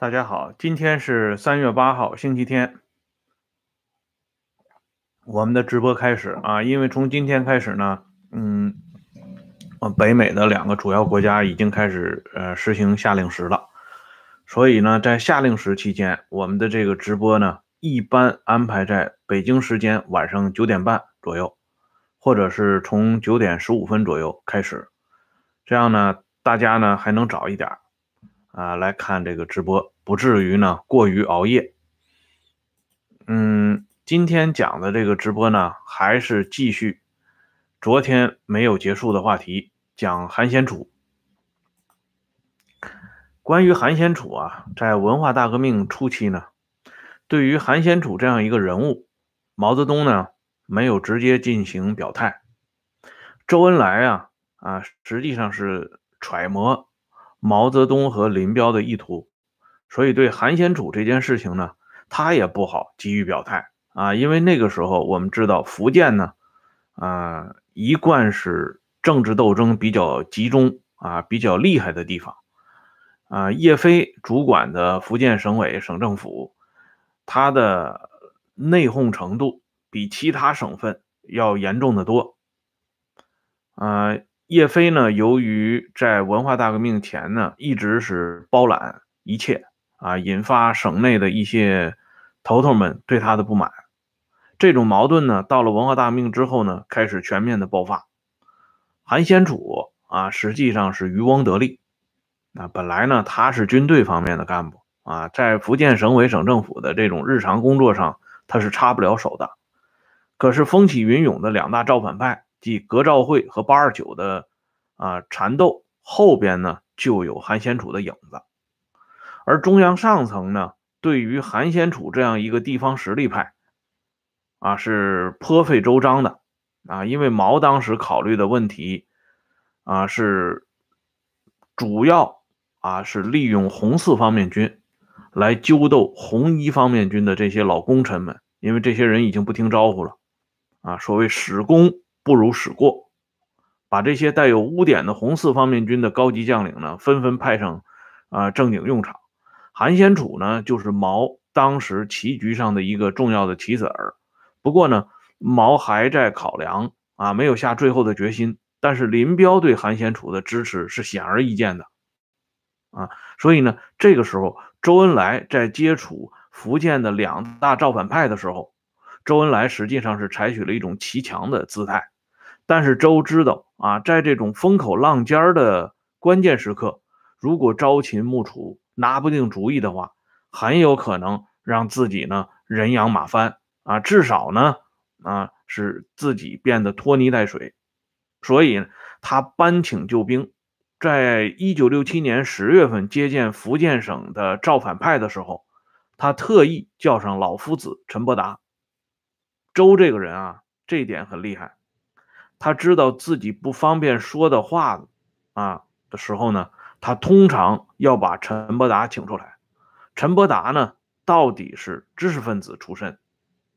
大家好，今天是三月八号，星期天。我们的直播开始啊，因为从今天开始呢，嗯，北美的两个主要国家已经开始呃实行夏令时了，所以呢，在夏令时期间，我们的这个直播呢，一般安排在北京时间晚上九点半左右，或者是从九点十五分左右开始，这样呢，大家呢还能早一点。啊，来看这个直播，不至于呢过于熬夜。嗯，今天讲的这个直播呢，还是继续昨天没有结束的话题，讲韩先楚。关于韩先楚啊，在文化大革命初期呢，对于韩先楚这样一个人物，毛泽东呢没有直接进行表态，周恩来啊啊，实际上是揣摩。毛泽东和林彪的意图，所以对韩先楚这件事情呢，他也不好急于表态啊，因为那个时候我们知道福建呢，啊，一贯是政治斗争比较集中啊，比较厉害的地方啊。叶飞主管的福建省委省政府，他的内讧程度比其他省份要严重的多啊。叶飞呢，由于在文化大革命前呢，一直是包揽一切啊，引发省内的一些头头们对他的不满。这种矛盾呢，到了文化大革命之后呢，开始全面的爆发。韩先楚啊，实际上是渔翁得利。那本来呢，他是军队方面的干部啊，在福建省委省政府的这种日常工作上，他是插不了手的。可是风起云涌的两大造反派。即葛兆会和八二九的啊缠斗后边呢，就有韩先楚的影子，而中央上层呢，对于韩先楚这样一个地方实力派啊，是颇费周章的啊，因为毛当时考虑的问题啊，是主要啊是利用红四方面军来揪斗红一方面军的这些老功臣们，因为这些人已经不听招呼了啊，所谓使功。不如使过，把这些带有污点的红四方面军的高级将领呢，纷纷派上啊正经用场。韩先楚呢，就是毛当时棋局上的一个重要的棋子儿。不过呢，毛还在考量啊，没有下最后的决心。但是林彪对韩先楚的支持是显而易见的啊，所以呢，这个时候周恩来在接触福建的两大造反派的时候。周恩来实际上是采取了一种骑墙的姿态，但是周知道啊，在这种风口浪尖的关键时刻，如果朝秦暮楚拿不定主意的话，很有可能让自己呢人仰马翻啊，至少呢啊是自己变得拖泥带水。所以他搬请救兵，在一九六七年十月份接见福建省的造反派的时候，他特意叫上老夫子陈伯达。周这个人啊，这一点很厉害。他知道自己不方便说的话啊的时候呢，他通常要把陈伯达请出来。陈伯达呢，到底是知识分子出身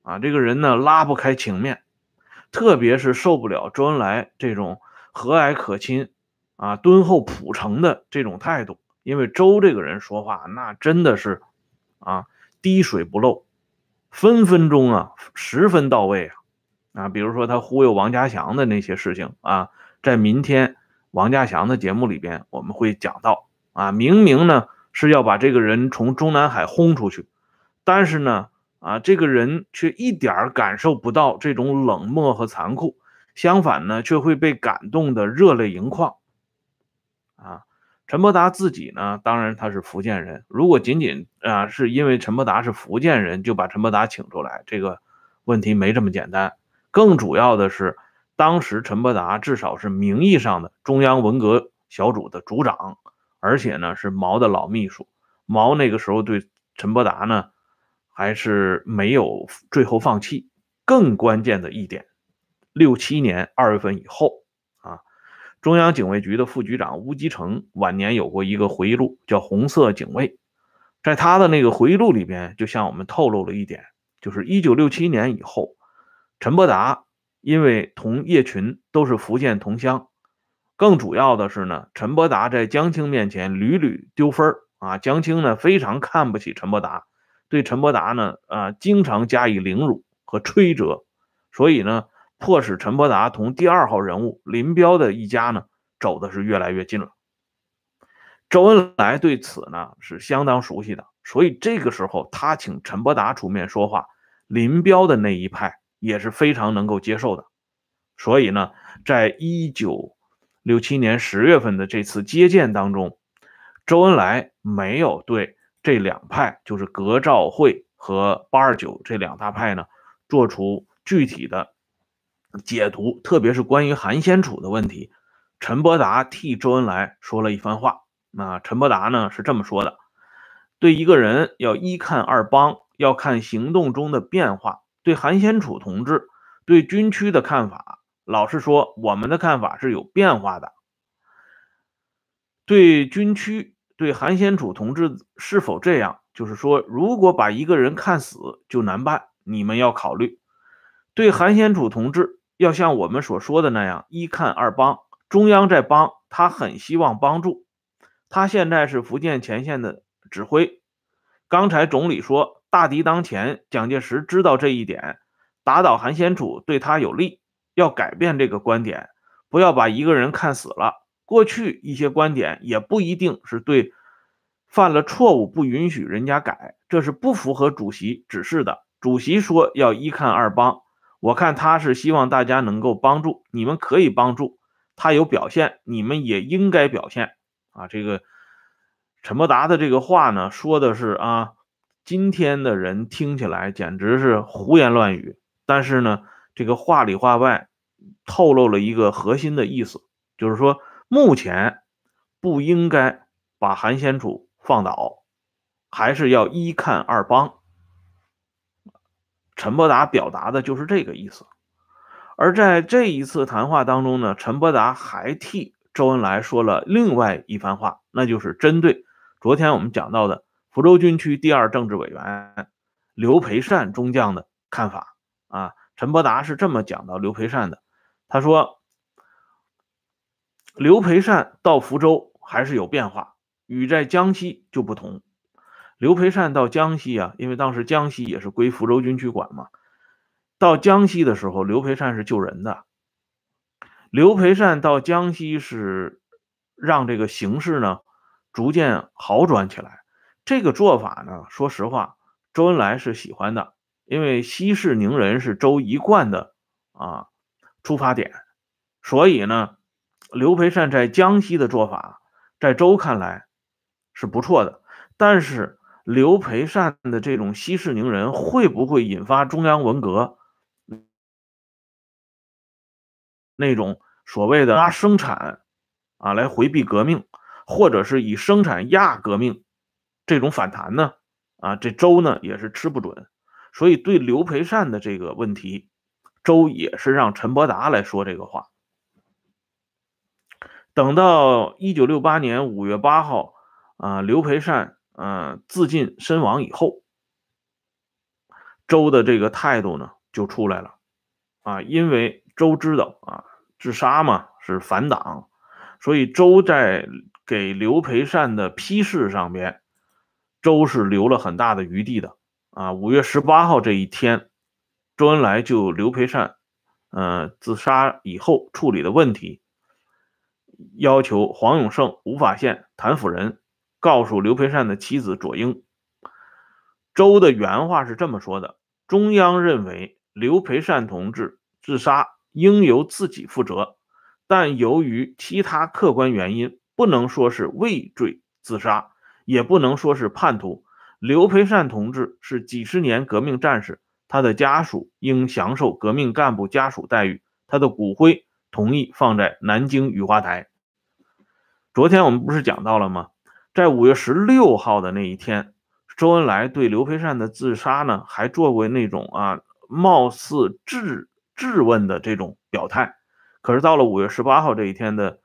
啊，这个人呢拉不开情面，特别是受不了周恩来这种和蔼可亲啊、敦厚朴诚的这种态度。因为周这个人说话那真的是啊滴水不漏。分分钟啊，十分到位啊，啊，比如说他忽悠王家祥的那些事情啊，在明天王家祥的节目里边我们会讲到啊，明明呢是要把这个人从中南海轰出去，但是呢啊，这个人却一点感受不到这种冷漠和残酷，相反呢，却会被感动的热泪盈眶啊。陈伯达自己呢，当然他是福建人。如果仅仅啊是因为陈伯达是福建人，就把陈伯达请出来，这个问题没这么简单。更主要的是，当时陈伯达至少是名义上的中央文革小组的组长，而且呢是毛的老秘书。毛那个时候对陈伯达呢，还是没有最后放弃。更关键的一点，六七年二月份以后啊。中央警卫局的副局长吴基成晚年有过一个回忆录，叫《红色警卫》。在他的那个回忆录里边，就向我们透露了一点，就是一九六七年以后，陈伯达因为同叶群都是福建同乡，更主要的是呢，陈伯达在江青面前屡屡丢分啊，江青呢非常看不起陈伯达，对陈伯达呢啊经常加以凌辱和吹折，所以呢迫使陈伯达同第二号人物林彪的一家呢走的是越来越近了。周恩来对此呢是相当熟悉的，所以这个时候他请陈伯达出面说话，林彪的那一派也是非常能够接受的。所以呢，在一九六七年十月份的这次接见当中，周恩来没有对这两派，就是革赵会和八二九这两大派呢，做出具体的解读，特别是关于韩先楚的问题，陈伯达替周恩来说了一番话。那陈伯达呢是这么说的：对一个人要一看二帮，要看行动中的变化。对韩先楚同志对军区的看法，老实说，我们的看法是有变化的。对军区，对韩先楚同志是否这样，就是说，如果把一个人看死就难办，你们要考虑。对韩先楚同志，要像我们所说的那样，一看二帮，中央在帮，他很希望帮助。他现在是福建前线的指挥。刚才总理说大敌当前，蒋介石知道这一点，打倒韩先楚对他有利，要改变这个观点，不要把一个人看死了。过去一些观点也不一定是对，犯了错误不允许人家改，这是不符合主席指示的。主席说要一看二帮，我看他是希望大家能够帮助，你们可以帮助他有表现，你们也应该表现。啊，这个陈伯达的这个话呢，说的是啊，今天的人听起来简直是胡言乱语，但是呢，这个话里话外透露了一个核心的意思，就是说目前不应该把韩先楚放倒，还是要一看二帮。陈伯达表达的就是这个意思，而在这一次谈话当中呢，陈伯达还替。周恩来说了另外一番话，那就是针对昨天我们讲到的福州军区第二政治委员刘培善中将的看法啊。陈伯达是这么讲到刘培善的，他说：“刘培善到福州还是有变化，与在江西就不同。刘培善到江西啊，因为当时江西也是归福州军区管嘛，到江西的时候，刘培善是救人的。”刘培善到江西是让这个形势呢逐渐好转起来。这个做法呢，说实话，周恩来是喜欢的，因为息事宁人是周一贯的啊出发点。所以呢，刘培善在江西的做法，在周看来是不错的。但是刘培善的这种息事宁人会不会引发中央文革？那种所谓的拉生产啊来回避革命，或者是以生产亚革命这种反弹呢？啊，这周呢也是吃不准，所以对刘培善的这个问题，周也是让陈伯达来说这个话。等到一九六八年五月八号啊，刘培善嗯自尽身亡以后，周的这个态度呢就出来了啊，因为周知道啊。自杀嘛是反党，所以周在给刘培善的批示上边，周是留了很大的余地的啊。五月十八号这一天，周恩来就刘培善，嗯，自杀以后处理的问题，要求黄永胜、吴法宪、谭辅仁告诉刘培善的妻子左英。周的原话是这么说的：中央认为刘培善同志自杀。应由自己负责，但由于其他客观原因，不能说是畏罪自杀，也不能说是叛徒。刘培善同志是几十年革命战士，他的家属应享受革命干部家属待遇。他的骨灰同意放在南京雨花台。昨天我们不是讲到了吗？在五月十六号的那一天，周恩来对刘培善的自杀呢，还做过那种啊，貌似质。质问的这种表态，可是到了五月十八号这一天的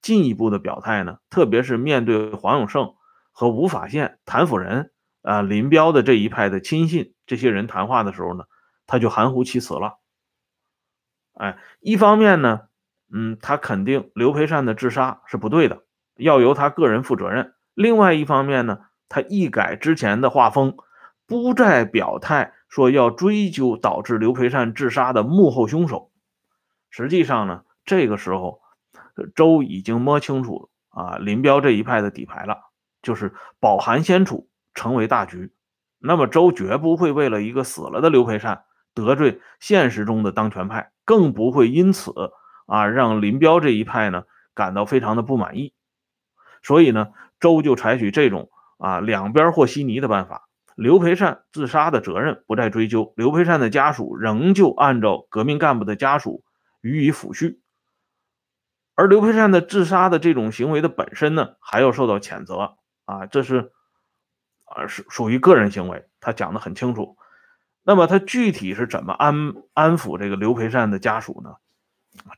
进一步的表态呢？特别是面对黄永胜和吴法宪、谭辅仁啊、林彪的这一派的亲信这些人谈话的时候呢，他就含糊其辞了。哎，一方面呢，嗯，他肯定刘培善的自杀是不对的，要由他个人负责任；另外一方面呢，他一改之前的画风，不再表态说要追究导致刘培善自杀的幕后凶手。实际上呢，这个时候周已经摸清楚啊林彪这一派的底牌了，就是保韩先楚成为大局。那么周绝不会为了一个死了的刘培善得罪现实中的当权派，更不会因此啊让林彪这一派呢感到非常的不满意。所以呢，周就采取这种啊两边和稀泥的办法。刘培善自杀的责任不再追究，刘培善的家属仍旧按照革命干部的家属予以抚恤，而刘培善的自杀的这种行为的本身呢，还要受到谴责啊，这是啊是属于个人行为，他讲的很清楚。那么他具体是怎么安安抚这个刘培善的家属呢？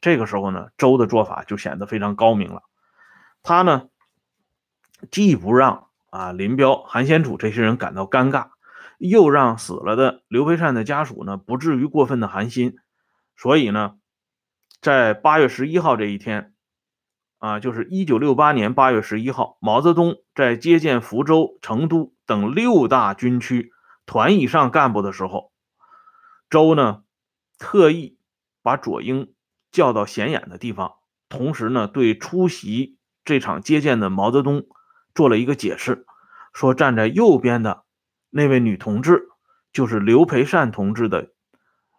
这个时候呢，周的做法就显得非常高明了，他呢。既不让啊林彪、韩先楚这些人感到尴尬，又让死了的刘培善的家属呢不至于过分的寒心，所以呢，在八月十一号这一天，啊，就是一九六八年八月十一号，毛泽东在接见福州、成都等六大军区团以上干部的时候，周呢特意把左英叫到显眼的地方，同时呢对出席这场接见的毛泽东。做了一个解释，说站在右边的那位女同志就是刘培善同志的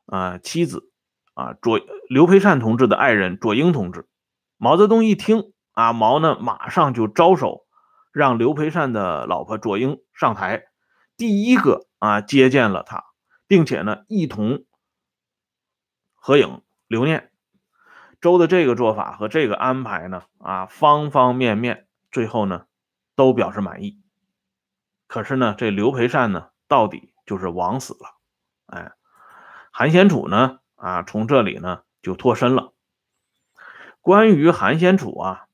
啊妻子啊左刘培善同志的爱人左英同志。毛泽东一听啊，毛呢马上就招手让刘培善的老婆左英上台，第一个啊接见了他，并且呢一同合影留念。周的这个做法和这个安排呢啊方方面面，最后呢。都表示满意，可是呢，这刘培善呢，到底就是枉死了。哎，韩先楚呢，啊，从这里呢就脱身了。关于韩先楚啊，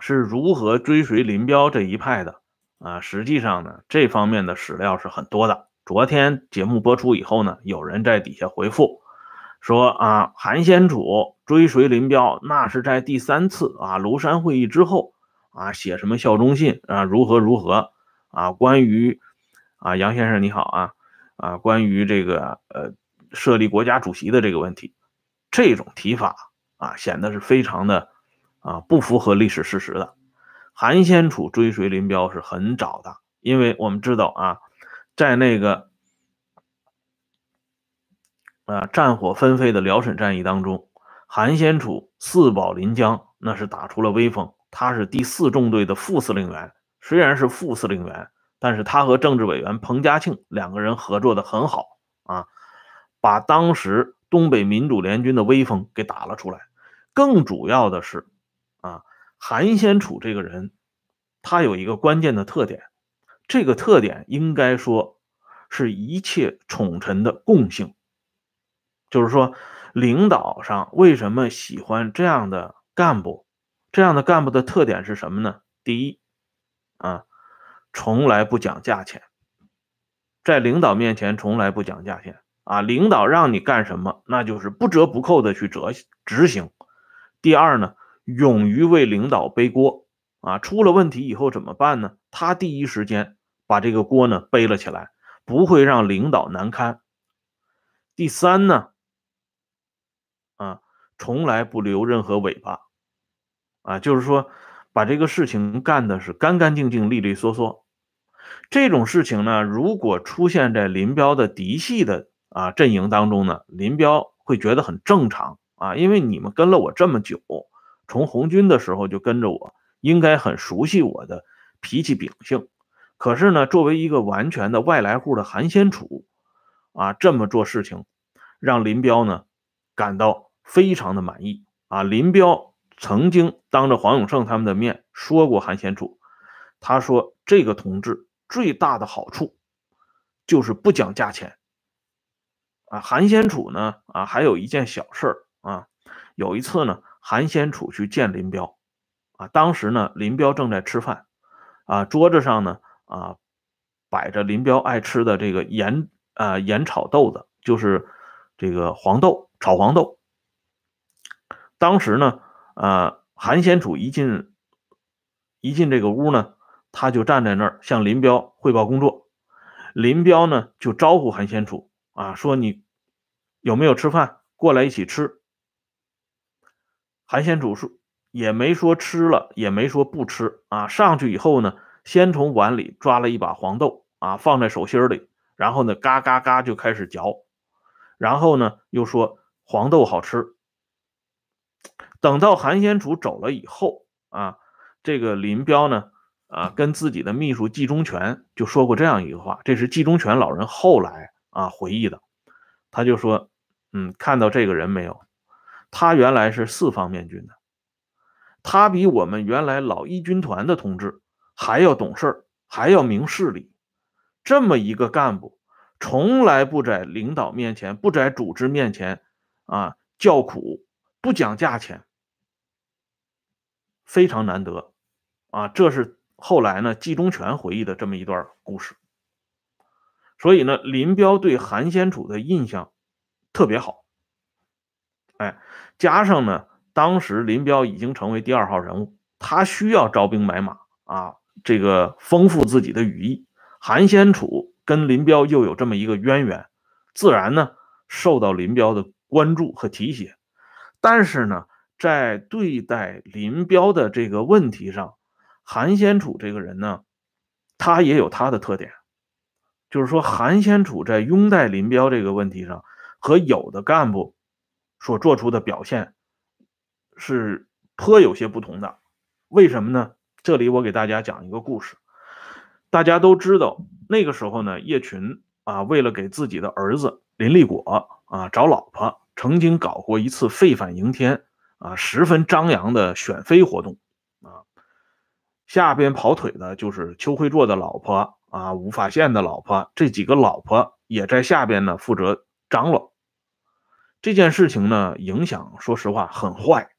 是如何追随林彪这一派的啊？实际上呢，这方面的史料是很多的。昨天节目播出以后呢，有人在底下回复说啊，韩先楚追随林彪，那是在第三次啊庐山会议之后。啊，写什么效忠信啊？如何如何啊？关于啊，杨先生你好啊啊，关于这个呃设立国家主席的这个问题，这种提法啊，显得是非常的啊不符合历史事实的。韩先楚追随林彪是很早的，因为我们知道啊，在那个啊战火纷飞的辽沈战役当中，韩先楚四保临江，那是打出了威风。他是第四纵队的副司令员，虽然是副司令员，但是他和政治委员彭家庆两个人合作的很好啊，把当时东北民主联军的威风给打了出来。更主要的是，啊，韩先楚这个人，他有一个关键的特点，这个特点应该说是一切宠臣的共性，就是说，领导上为什么喜欢这样的干部？这样的干部的特点是什么呢？第一，啊，从来不讲价钱，在领导面前从来不讲价钱啊，领导让你干什么，那就是不折不扣的去执执行。第二呢，勇于为领导背锅啊，出了问题以后怎么办呢？他第一时间把这个锅呢背了起来，不会让领导难堪。第三呢，啊，从来不留任何尾巴。啊，就是说，把这个事情干的是干干净净、利利索索。这种事情呢，如果出现在林彪的嫡系的啊阵营当中呢，林彪会觉得很正常啊，因为你们跟了我这么久，从红军的时候就跟着我，应该很熟悉我的脾气秉性。可是呢，作为一个完全的外来户的韩先楚啊，这么做事情，让林彪呢感到非常的满意啊，林彪。曾经当着黄永胜他们的面说过韩先楚，他说这个同志最大的好处就是不讲价钱啊。韩先楚呢啊，还有一件小事儿啊，有一次呢，韩先楚去见林彪啊，当时呢林彪正在吃饭啊，桌子上呢啊摆着林彪爱吃的这个盐啊盐炒豆子，就是这个黄豆炒黄豆，当时呢。呃，韩先楚一进一进这个屋呢，他就站在那儿向林彪汇报工作。林彪呢就招呼韩先楚啊，说你有没有吃饭？过来一起吃。韩先楚说也没说吃了，也没说不吃啊。上去以后呢，先从碗里抓了一把黄豆啊，放在手心里，然后呢，嘎嘎嘎就开始嚼，然后呢，又说黄豆好吃。等到韩先楚走了以后啊，这个林彪呢，啊，跟自己的秘书季中全就说过这样一个话，这是季中全老人后来啊回忆的，他就说，嗯，看到这个人没有？他原来是四方面军的，他比我们原来老一军团的同志还要懂事还要明事理。这么一个干部，从来不在领导面前、不在组织面前啊叫苦，不讲价钱。非常难得，啊，这是后来呢季中全回忆的这么一段故事。所以呢，林彪对韩先楚的印象特别好，哎，加上呢，当时林彪已经成为第二号人物，他需要招兵买马啊，这个丰富自己的羽翼。韩先楚跟林彪又有这么一个渊源，自然呢受到林彪的关注和提携。但是呢。在对待林彪的这个问题上，韩先楚这个人呢，他也有他的特点，就是说韩先楚在拥戴林彪这个问题上，和有的干部所做出的表现是颇有些不同的。为什么呢？这里我给大家讲一个故事。大家都知道，那个时候呢，叶群啊，为了给自己的儿子林立果啊找老婆，曾经搞过一次废反迎天。啊，十分张扬的选妃活动啊，下边跑腿的就是邱会作的老婆啊，吴法宪的老婆，这几个老婆也在下边呢，负责张罗这件事情呢，影响说实话很坏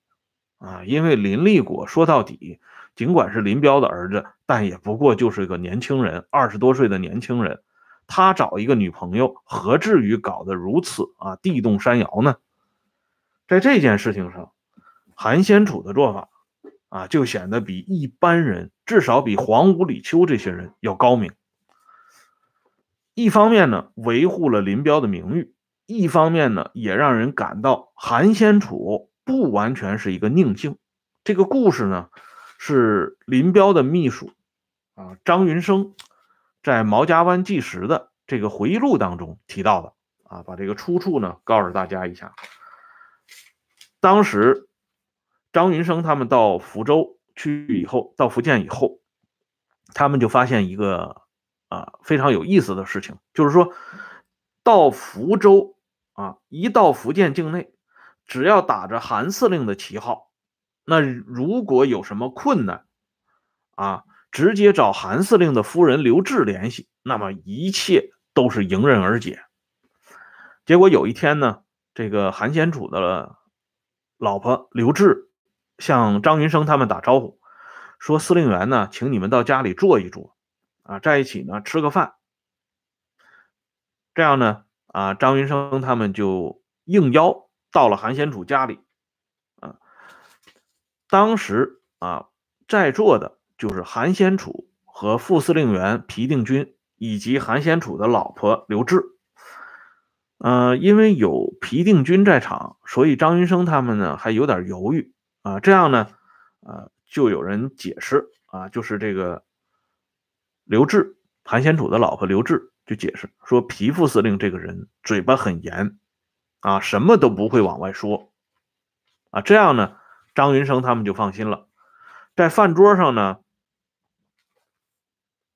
啊，因为林立果说到底，尽管是林彪的儿子，但也不过就是个年轻人，二十多岁的年轻人，他找一个女朋友，何至于搞得如此啊，地动山摇呢？在这件事情上。韩先楚的做法啊，就显得比一般人，至少比黄武、李秋这些人要高明。一方面呢，维护了林彪的名誉；一方面呢，也让人感到韩先楚不完全是一个宁静。这个故事呢，是林彪的秘书啊张云生在《毛家湾纪实》的这个回忆录当中提到的啊，把这个出处呢告诉大家一下。当时。张云生他们到福州去以后，到福建以后，他们就发现一个啊非常有意思的事情，就是说到福州啊，一到福建境内，只要打着韩司令的旗号，那如果有什么困难啊，直接找韩司令的夫人刘志联系，那么一切都是迎刃而解。结果有一天呢，这个韩先楚的老婆刘志。向张云生他们打招呼，说：“司令员呢，请你们到家里坐一坐，啊，在一起呢吃个饭。这样呢，啊，张云生他们就应邀到了韩先楚家里。啊，当时啊，在座的就是韩先楚和副司令员皮定均，以及韩先楚的老婆刘志。嗯，因为有皮定均在场，所以张云生他们呢还有点犹豫。”啊，这样呢，呃，就有人解释啊，就是这个刘志，韩先楚的老婆刘志就解释说，皮副司令这个人嘴巴很严，啊，什么都不会往外说，啊，这样呢，张云生他们就放心了，在饭桌上呢，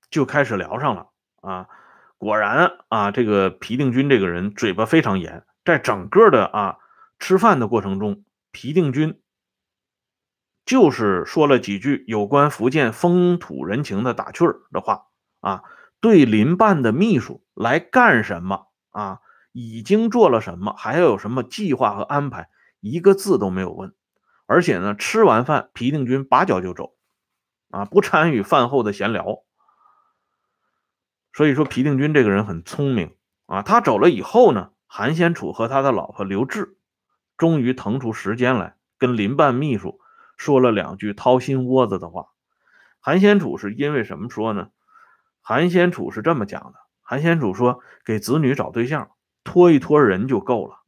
就开始聊上了，啊，果然啊，这个皮定均这个人嘴巴非常严，在整个的啊吃饭的过程中，皮定均。就是说了几句有关福建风土人情的打趣儿的话啊，对林办的秘书来干什么啊，已经做了什么，还要有什么计划和安排，一个字都没有问。而且呢，吃完饭，皮定均拔脚就走，啊，不参与饭后的闲聊。所以说，皮定均这个人很聪明啊。他走了以后呢，韩先楚和他的老婆刘志终于腾出时间来跟林办秘书。说了两句掏心窝子的话，韩先楚是因为什么说呢？韩先楚是这么讲的：韩先楚说，给子女找对象，托一托人就够了，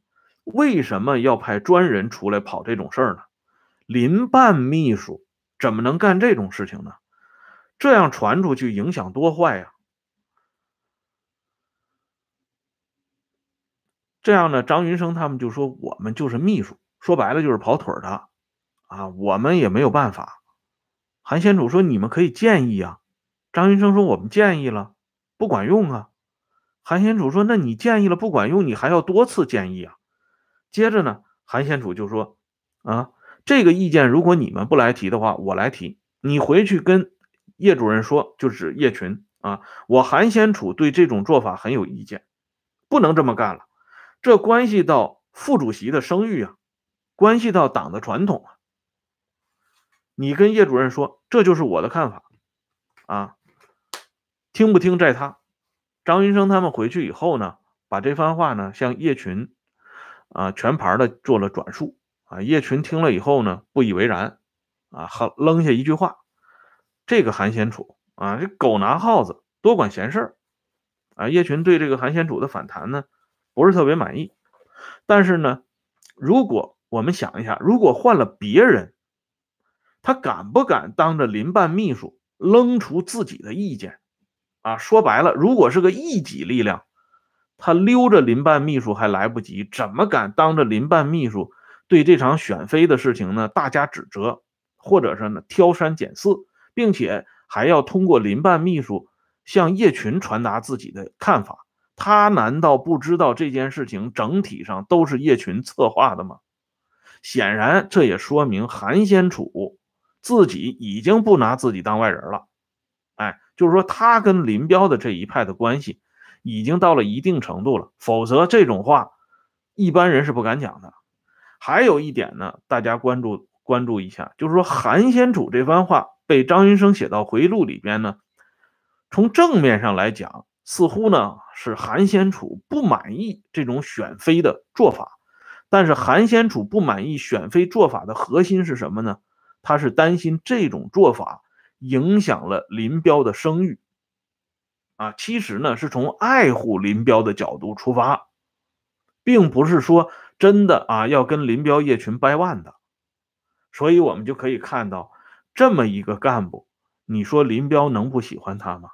为什么要派专人出来跑这种事儿呢？林办秘书怎么能干这种事情呢？这样传出去，影响多坏呀！这样呢，张云生他们就说，我们就是秘书，说白了就是跑腿的啊，我们也没有办法。韩先楚说，你们可以建议啊。张云生说，我们建议了，不管用啊。韩先楚说，那你建议了不管用，你还要多次建议啊。接着呢，韩先楚就说，啊，这个意见如果你们不来提的话，我来提，你回去跟。叶主任说：“就是叶群啊，我韩先楚对这种做法很有意见，不能这么干了，这关系到副主席的声誉啊，关系到党的传统啊。你跟叶主任说，这就是我的看法啊，听不听在他。”张云生他们回去以后呢，把这番话呢向叶群啊全盘的做了转述啊。叶群听了以后呢，不以为然啊，还扔下一句话。这个韩先楚啊，这狗拿耗子，多管闲事儿啊！叶群对这个韩先楚的反弹呢，不是特别满意。但是呢，如果我们想一下，如果换了别人，他敢不敢当着林办秘书扔出自己的意见啊？说白了，如果是个异己力量，他溜着林办秘书还来不及，怎么敢当着林办秘书对这场选妃的事情呢大加指责，或者是呢挑三拣四？并且还要通过林办秘书向叶群传达自己的看法，他难道不知道这件事情整体上都是叶群策划的吗？显然，这也说明韩先楚自己已经不拿自己当外人了。哎，就是说他跟林彪的这一派的关系已经到了一定程度了，否则这种话一般人是不敢讲的。还有一点呢，大家关注关注一下，就是说韩先楚这番话。被张云生写到回忆录里边呢，从正面上来讲，似乎呢是韩先楚不满意这种选妃的做法，但是韩先楚不满意选妃做法的核心是什么呢？他是担心这种做法影响了林彪的声誉，啊，其实呢是从爱护林彪的角度出发，并不是说真的啊要跟林彪叶群掰腕的，所以我们就可以看到。这么一个干部，你说林彪能不喜欢他吗？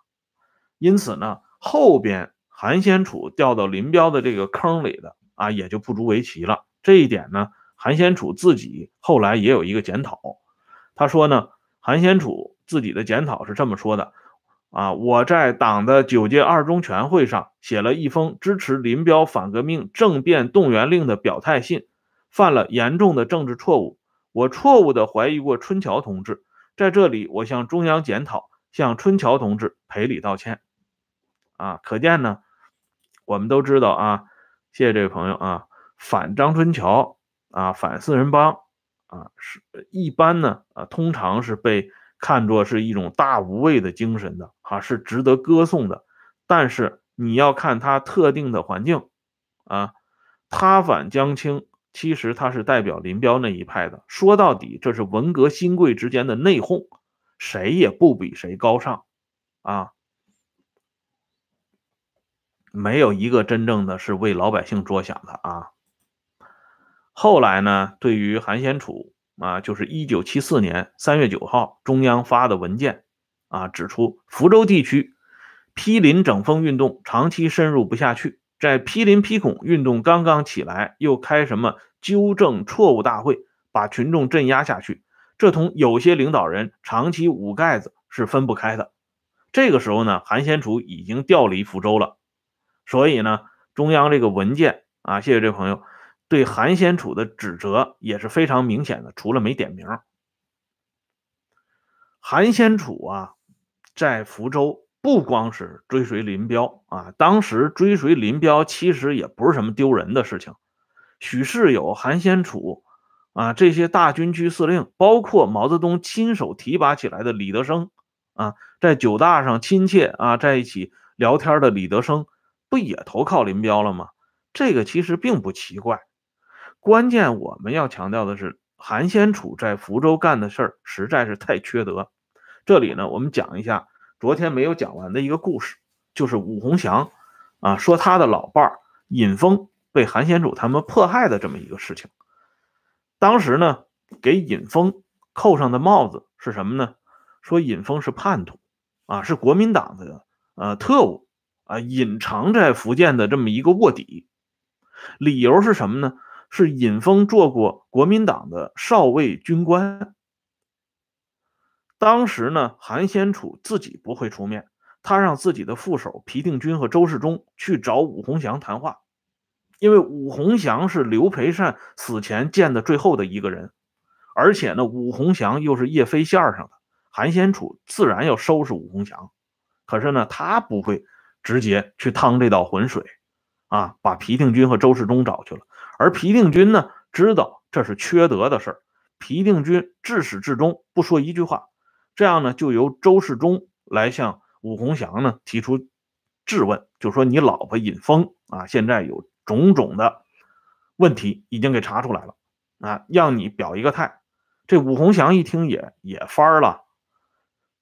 因此呢，后边韩先楚掉到林彪的这个坑里的啊，也就不足为奇了。这一点呢，韩先楚自己后来也有一个检讨。他说呢，韩先楚自己的检讨是这么说的：啊，我在党的九届二中全会上写了一封支持林彪反革命政变动员令的表态信，犯了严重的政治错误，我错误的怀疑过春桥同志。在这里，我向中央检讨，向春桥同志赔礼道歉。啊，可见呢，我们都知道啊，谢谢这位朋友啊，反张春桥啊，反四人帮啊，是一般呢啊，通常是被看作是一种大无畏的精神的啊，是值得歌颂的。但是你要看他特定的环境啊，他反江青。其实他是代表林彪那一派的。说到底，这是文革新贵之间的内讧，谁也不比谁高尚啊！没有一个真正的是为老百姓着想的啊。后来呢，对于韩先楚啊，就是一九七四年三月九号中央发的文件啊，指出福州地区批林整风运动长期深入不下去。在批林批孔运动刚刚起来，又开什么纠正错误大会，把群众镇压下去，这同有些领导人长期捂盖子是分不开的。这个时候呢，韩先楚已经调离福州了，所以呢，中央这个文件啊，谢谢这朋友对韩先楚的指责也是非常明显的，除了没点名。韩先楚啊，在福州。不光是追随林彪啊，当时追随林彪其实也不是什么丢人的事情。许世友、韩先楚啊，这些大军区司令，包括毛泽东亲手提拔起来的李德生啊，在九大上亲切啊在一起聊天的李德生，不也投靠林彪了吗？这个其实并不奇怪。关键我们要强调的是，韩先楚在福州干的事儿实在是太缺德。这里呢，我们讲一下昨天没有讲完的一个故事，就是武洪祥啊，说他的老伴儿尹峰被韩先楚他们迫害的这么一个事情。当时呢，给尹峰扣上的帽子是什么呢？说尹峰是叛徒啊，是国民党的呃特务啊，隐藏在福建的这么一个卧底。理由是什么呢？是尹峰做过国民党的少尉军官。当时呢，韩先楚自己不会出面，他让自己的副手皮定均和周世忠去找武洪祥谈话，因为武洪祥是刘培善死前见的最后的一个人，而且呢，武洪祥又是叶飞线上的，韩先楚自然要收拾武洪祥。可是呢，他不会直接去趟这道浑水，啊，把皮定均和周世忠找去了。而皮定均呢，知道这是缺德的事儿，皮定均至始至终不说一句话。这样呢，就由周世忠来向武洪祥呢提出质问，就说你老婆尹峰啊，现在有种种的问题已经给查出来了啊，让你表一个态。这武洪祥一听也也翻了，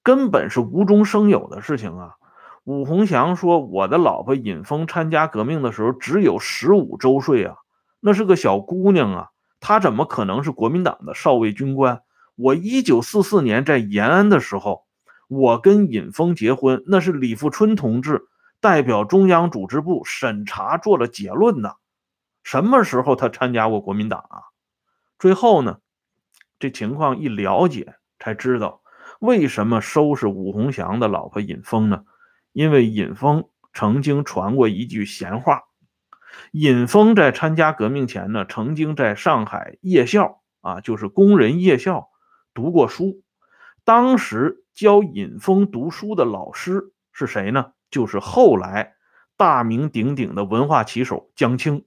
根本是无中生有的事情啊。武洪祥说，我的老婆尹峰参加革命的时候只有十五周岁啊，那是个小姑娘啊，她怎么可能是国民党的少尉军官？我一九四四年在延安的时候，我跟尹峰结婚，那是李富春同志代表中央组织部审查做了结论的。什么时候他参加过国民党啊？最后呢，这情况一了解，才知道为什么收拾武洪祥的老婆尹峰呢？因为尹峰曾经传过一句闲话：尹峰在参加革命前呢，曾经在上海夜校啊，就是工人夜校。读过书，当时教尹峰读书的老师是谁呢？就是后来大名鼎鼎的文化旗手江青。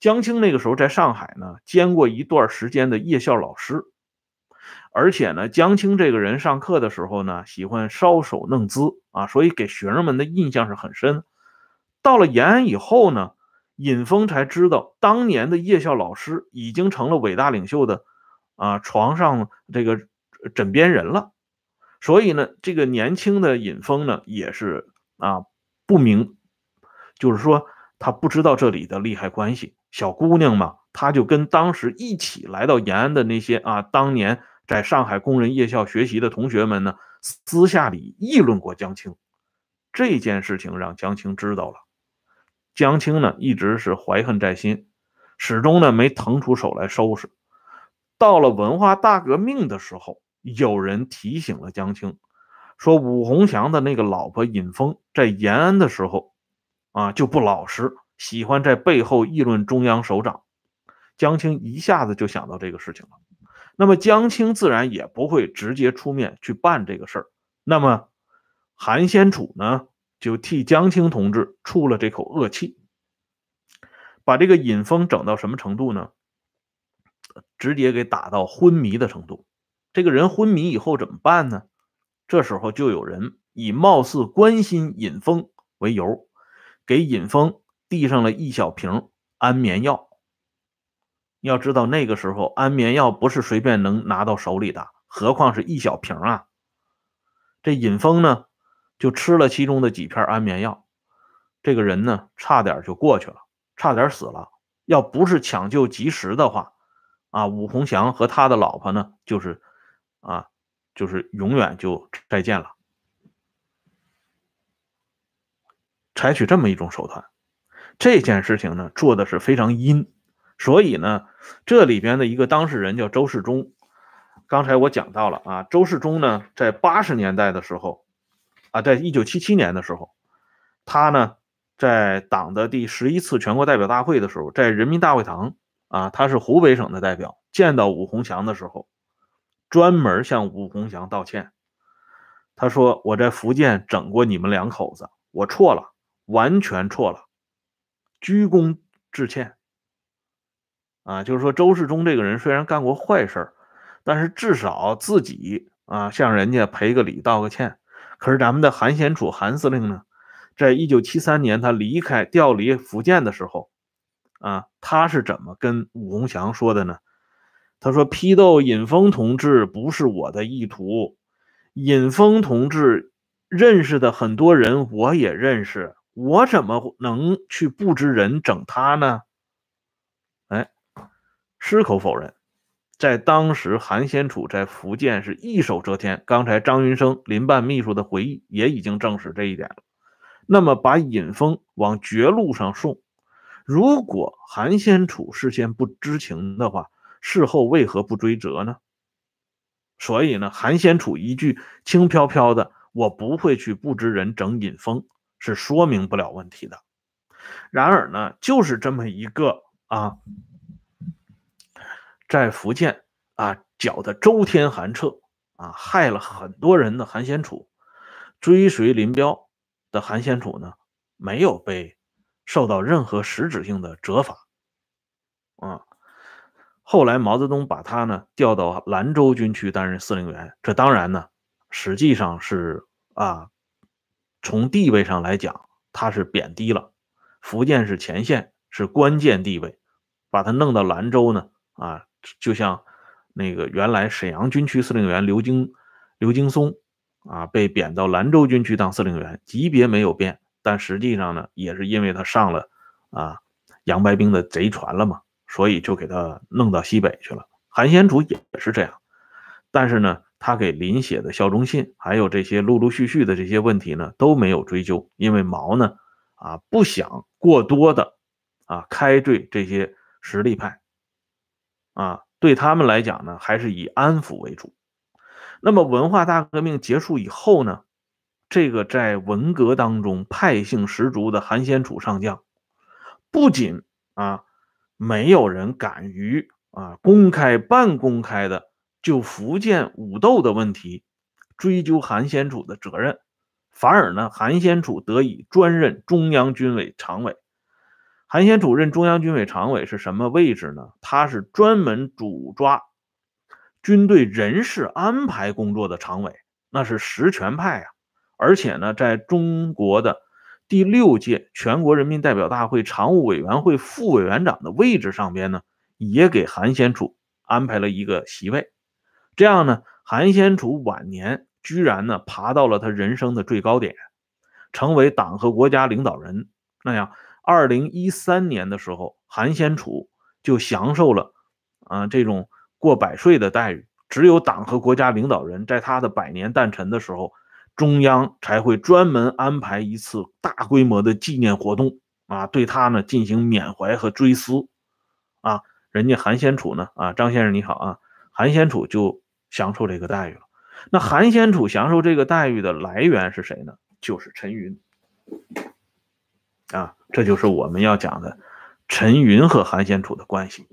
江青那个时候在上海呢，兼过一段时间的夜校老师，而且呢，江青这个人上课的时候呢，喜欢搔首弄姿啊，所以给学生们的印象是很深。到了延安以后呢，尹峰才知道，当年的夜校老师已经成了伟大领袖的。啊，床上这个枕边人了，所以呢，这个年轻的尹峰呢，也是啊不明，就是说他不知道这里的利害关系。小姑娘嘛，她就跟当时一起来到延安的那些啊，当年在上海工人夜校学习的同学们呢，私下里议论过江青。这件事情让江青知道了，江青呢一直是怀恨在心，始终呢没腾出手来收拾。到了文化大革命的时候，有人提醒了江青，说武洪祥的那个老婆尹峰在延安的时候，啊就不老实，喜欢在背后议论中央首长。江青一下子就想到这个事情了，那么江青自然也不会直接出面去办这个事儿。那么韩先楚呢，就替江青同志出了这口恶气，把这个尹峰整到什么程度呢？直接给打到昏迷的程度，这个人昏迷以后怎么办呢？这时候就有人以貌似关心尹峰为由，给尹峰递上了一小瓶安眠药。要知道那个时候安眠药不是随便能拿到手里的，何况是一小瓶啊！这尹峰呢，就吃了其中的几片安眠药，这个人呢，差点就过去了，差点死了。要不是抢救及时的话，啊，武洪祥和他的老婆呢，就是啊，就是永远就再见了。采取这么一种手段，这件事情呢做的是非常阴，所以呢，这里边的一个当事人叫周世忠。刚才我讲到了啊，周世忠呢，在八十年代的时候，啊，在一九七七年的时候，他呢，在党的第十一次全国代表大会的时候，在人民大会堂。啊，他是湖北省的代表，见到武洪祥的时候，专门向武洪祥道歉。他说：“我在福建整过你们两口子，我错了，完全错了，鞠躬致歉。”啊，就是说周世忠这个人虽然干过坏事但是至少自己啊向人家赔个礼、道个歉。可是咱们的韩先楚韩司令呢，在一九七三年他离开调离福建的时候。啊，他是怎么跟武洪祥说的呢？他说：“批斗尹峰同志不是我的意图，尹峰同志认识的很多人，我也认识，我怎么能去布置人整他呢？哎，矢口否认。在当时，韩先楚在福建是一手遮天。刚才张云生林办秘书的回忆也已经证实这一点了。那么，把尹峰往绝路上送，如果韩先楚事先不知情的话，事后为何不追责呢？所以呢，韩先楚一句轻飘飘的“我不会去布置人整尹峰”是说明不了问题的。然而呢，就是这么一个啊。在福建啊，搅得周天寒彻啊，害了很多人的韩先楚，追随林彪的韩先楚呢，没有被受到任何实质性的责罚啊。后来毛泽东把他呢调到兰州军区担任司令员，这当然呢，实际上是啊，从地位上来讲，他是贬低了福建是前线，是关键地位，把他弄到兰州呢啊。就像那个原来沈阳军区司令员刘京刘京松啊，被贬到兰州军区当司令员，级别没有变，但实际上呢，也是因为他上了啊杨白冰的贼船了嘛，所以就给他弄到西北去了。韩先楚也是这样，但是呢，他给林写的效忠信，还有这些陆陆续续的这些问题呢，都没有追究，因为毛呢啊不想过多的啊开罪这些实力派。啊，对他们来讲呢，还是以安抚为主。那么文化大革命结束以后呢，这个在文革当中派性十足的韩先楚上将，不仅啊没有人敢于啊公开、半公开的就福建武斗的问题追究韩先楚的责任，反而呢，韩先楚得以专任中央军委常委。韩先楚任中央军委常委是什么位置呢？他是专门主抓军队人事安排工作的常委，那是实权派啊！而且呢，在中国的第六届全国人民代表大会常务委员会副委员长的位置上边呢，也给韩先楚安排了一个席位。这样呢，韩先楚晚年居然呢爬到了他人生的最高点，成为党和国家领导人那样。二零一三年的时候，韩先楚就享受了啊这种过百岁的待遇。只有党和国家领导人在他的百年诞辰的时候，中央才会专门安排一次大规模的纪念活动啊，对他呢进行缅怀和追思啊。人家韩先楚呢啊，张先生你好啊，韩先楚就享受这个待遇了。那韩先楚享受这个待遇的来源是谁呢？就是陈云。啊，这就是我们要讲的陈云和韩先楚的关系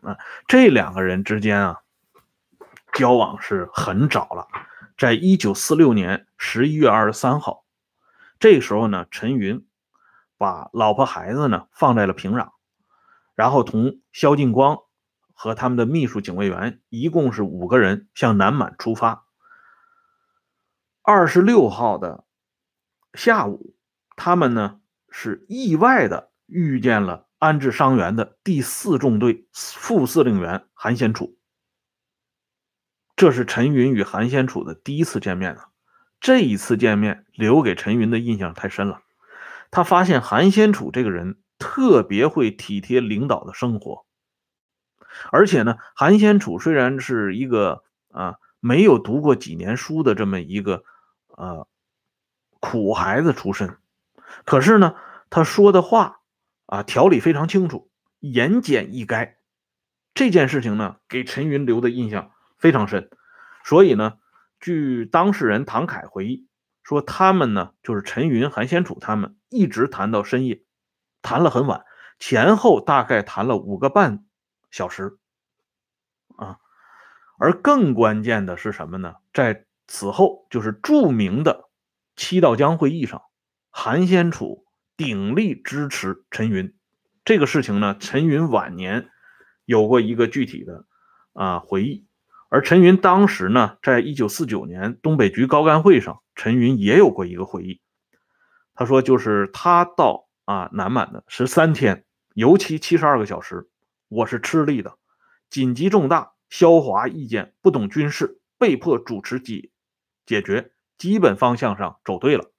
啊。这两个人之间啊，交往是很早了，在一九四六年十一月二十三号，这时候呢，陈云把老婆孩子呢放在了平壤，然后同萧劲光和他们的秘书警卫员一共是五个人向南满出发。二十六号的下午，他们呢。是意外的遇见了安置伤员的第四纵队副司令员韩先楚，这是陈云与韩先楚的第一次见面啊。这一次见面留给陈云的印象太深了，他发现韩先楚这个人特别会体贴领导的生活，而且呢，韩先楚虽然是一个啊没有读过几年书的这么一个呃苦孩子出身。可是呢，他说的话啊，条理非常清楚，言简意赅。这件事情呢，给陈云留的印象非常深。所以呢，据当事人唐凯回忆说，他们呢，就是陈云、韩先楚他们一直谈到深夜，谈了很晚，前后大概谈了五个半小时啊。而更关键的是什么呢？在此后，就是著名的七道江会议上。韩先楚鼎力支持陈云，这个事情呢，陈云晚年有过一个具体的啊回忆，而陈云当时呢，在一九四九年东北局高干会上，陈云也有过一个回忆。他说，就是他到啊南满的十三天，尤其七十二个小时，我是吃力的，紧急重大，萧华意见不懂军事，被迫主持解解决，基本方向上走对了。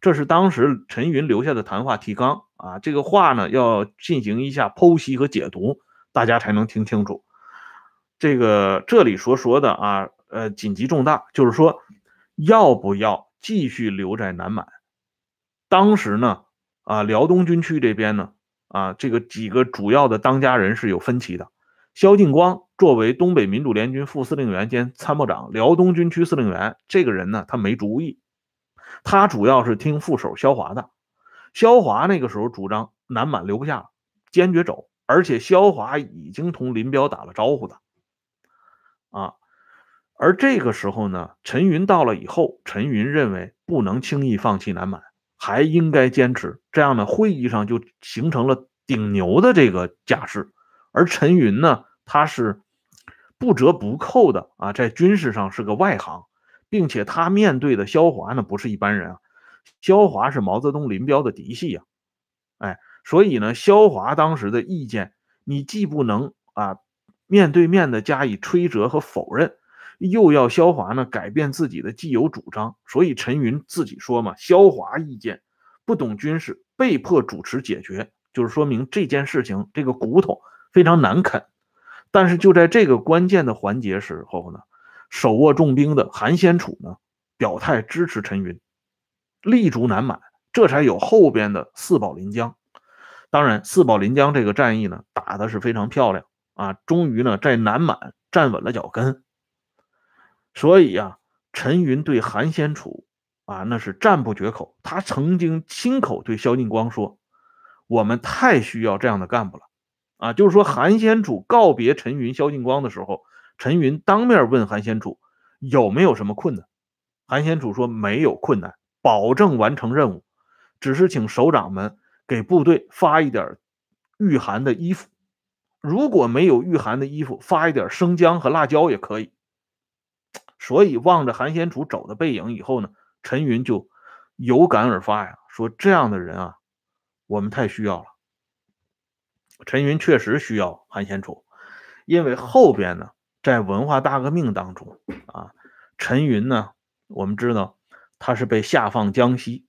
这是当时陈云留下的谈话提纲啊，这个话呢要进行一下剖析和解读，大家才能听清楚。这个这里所说的啊，呃，紧急重大，就是说要不要继续留在南满？当时呢，啊，辽东军区这边呢，啊，这个几个主要的当家人是有分歧的。萧劲光作为东北民主联军副司令员兼参谋长、辽东军区司令员，这个人呢，他没主意。他主要是听副手萧华的，萧华那个时候主张南满留不下，坚决走，而且萧华已经同林彪打了招呼的，啊，而这个时候呢，陈云到了以后，陈云认为不能轻易放弃南满，还应该坚持，这样呢，会议上就形成了顶牛的这个架势，而陈云呢，他是不折不扣的啊，在军事上是个外行。并且他面对的萧华呢，不是一般人啊，萧华是毛泽东、林彪的嫡系呀，哎，所以呢，萧华当时的意见，你既不能啊面对面的加以吹折和否认，又要萧华呢改变自己的既有主张，所以陈云自己说嘛，萧华意见不懂军事，被迫主持解决，就是说明这件事情这个骨头非常难啃，但是就在这个关键的环节时候呢。手握重兵的韩先楚呢，表态支持陈云，立足南满，这才有后边的四保临江。当然，四保临江这个战役呢，打的是非常漂亮啊，终于呢在南满站稳了脚跟。所以啊，陈云对韩先楚啊那是赞不绝口。他曾经亲口对萧劲光说：“我们太需要这样的干部了。”啊，就是说韩先楚告别陈云、萧劲光的时候。陈云当面问韩先楚有没有什么困难，韩先楚说没有困难，保证完成任务，只是请首长们给部队发一点御寒的衣服，如果没有御寒的衣服，发一点生姜和辣椒也可以。所以望着韩先楚走的背影以后呢，陈云就有感而发呀，说这样的人啊，我们太需要了。陈云确实需要韩先楚，因为后边呢。在文化大革命当中啊，陈云呢，我们知道他是被下放江西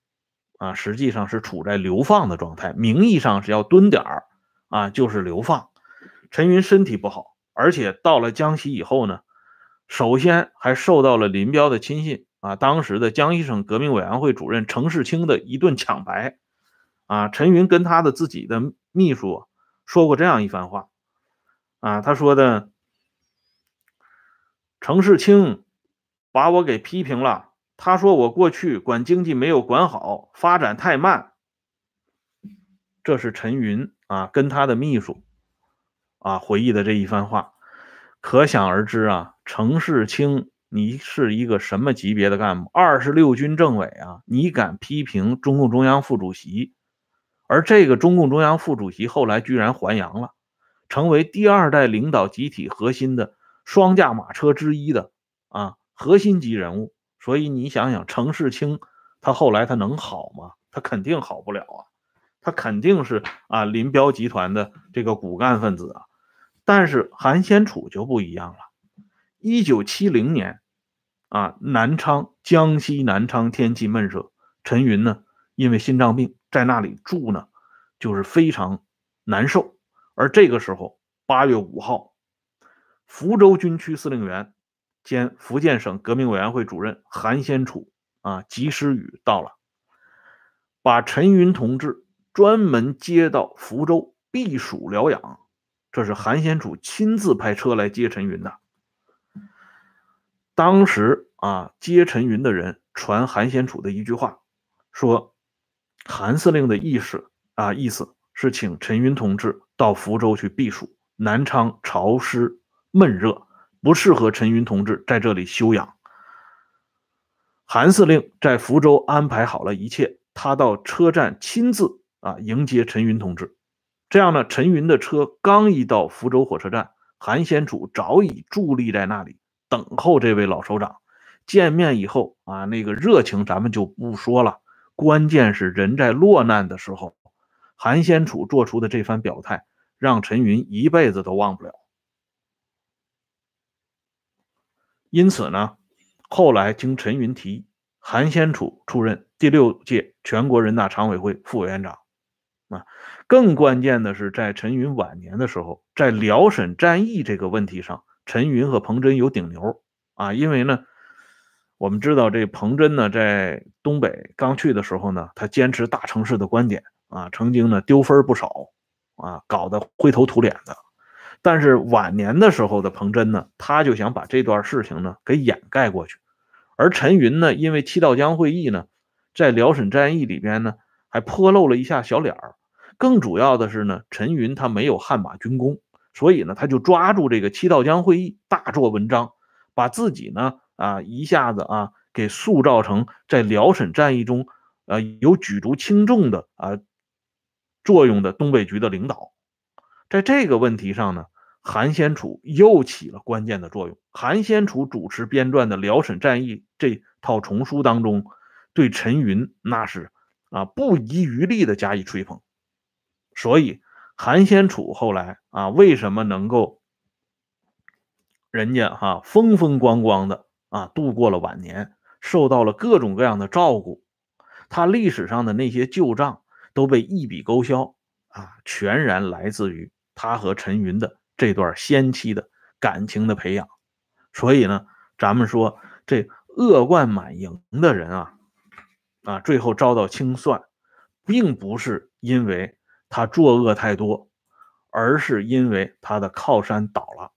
啊，实际上是处在流放的状态，名义上是要蹲点儿啊，就是流放。陈云身体不好，而且到了江西以后呢，首先还受到了林彪的亲信啊，当时的江西省革命委员会主任程世清的一顿抢白啊。陈云跟他的自己的秘书说过这样一番话啊，他说的。程世清把我给批评了，他说我过去管经济没有管好，发展太慢。这是陈云啊跟他的秘书啊回忆的这一番话，可想而知啊，程世清你是一个什么级别的干部？二十六军政委啊，你敢批评中共中央副主席？而这个中共中央副主席后来居然还阳了，成为第二代领导集体核心的。双驾马车之一的啊，核心级人物，所以你想想，程世清他后来他能好吗？他肯定好不了啊，他肯定是啊林彪集团的这个骨干分子啊。但是韩先楚就不一样了。一九七零年啊，南昌江西南昌天气闷热，陈云呢因为心脏病在那里住呢，就是非常难受。而这个时候，八月五号。福州军区司令员兼福建省革命委员会主任韩先楚啊，及时雨到了，把陈云同志专门接到福州避暑疗养。这是韩先楚亲自派车来接陈云的。当时啊，接陈云的人传韩先楚的一句话，说韩司令的意思啊，意思是请陈云同志到福州去避暑，南昌潮湿。闷热，不适合陈云同志在这里休养。韩司令在福州安排好了一切，他到车站亲自啊迎接陈云同志。这样呢，陈云的车刚一到福州火车站，韩先楚早已伫立在那里等候这位老首长。见面以后啊，那个热情咱们就不说了，关键是人在落难的时候，韩先楚做出的这番表态，让陈云一辈子都忘不了。因此呢，后来经陈云提议，韩先楚出任第六届全国人大常委会副委员长。啊，更关键的是，在陈云晚年的时候，在辽沈战役这个问题上，陈云和彭真有顶流啊。因为呢，我们知道这彭真呢，在东北刚去的时候呢，他坚持大城市的观点啊，曾经呢丢分不少啊，搞得灰头土脸的。但是晚年的时候的彭真呢，他就想把这段事情呢给掩盖过去。而陈云呢，因为七道江会议呢，在辽沈战役里边呢，还泼露了一下小脸儿。更主要的是呢，陈云他没有汗马军功，所以呢，他就抓住这个七道江会议大做文章，把自己呢啊一下子啊给塑造成在辽沈战役中呃有举足轻重的啊作用的东北局的领导。在这个问题上呢，韩先楚又起了关键的作用。韩先楚主持编撰的《辽沈战役》这套丛书当中，对陈云那是啊不遗余力的加以吹捧。所以，韩先楚后来啊，为什么能够人家哈风风光光的啊度过了晚年，受到了各种各样的照顾，他历史上的那些旧账都被一笔勾销啊，全然来自于他和陈云的这段先期的感情的培养。所以呢，咱们说这恶贯满盈的人啊，啊，最后遭到清算，并不是因为。他作恶太多，而是因为他的靠山倒了，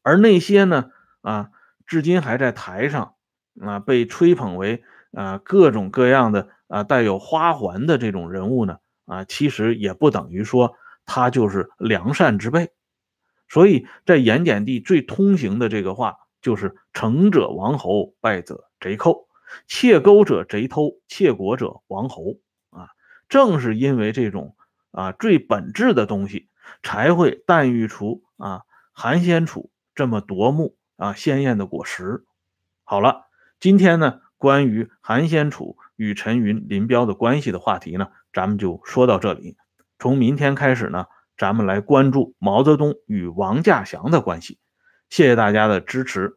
而那些呢啊，至今还在台上啊被吹捧为啊各种各样的啊带有花环的这种人物呢啊，其实也不等于说他就是良善之辈。所以在盐碱地最通行的这个话就是“成者王侯，败者贼寇；窃钩者贼偷，窃国者王侯”啊，正是因为这种。啊，最本质的东西才会诞育出啊韩先楚这么夺目啊鲜艳的果实。好了，今天呢关于韩先楚与陈云、林彪的关系的话题呢，咱们就说到这里。从明天开始呢，咱们来关注毛泽东与王稼祥的关系。谢谢大家的支持，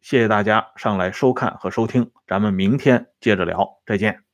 谢谢大家上来收看和收听，咱们明天接着聊，再见。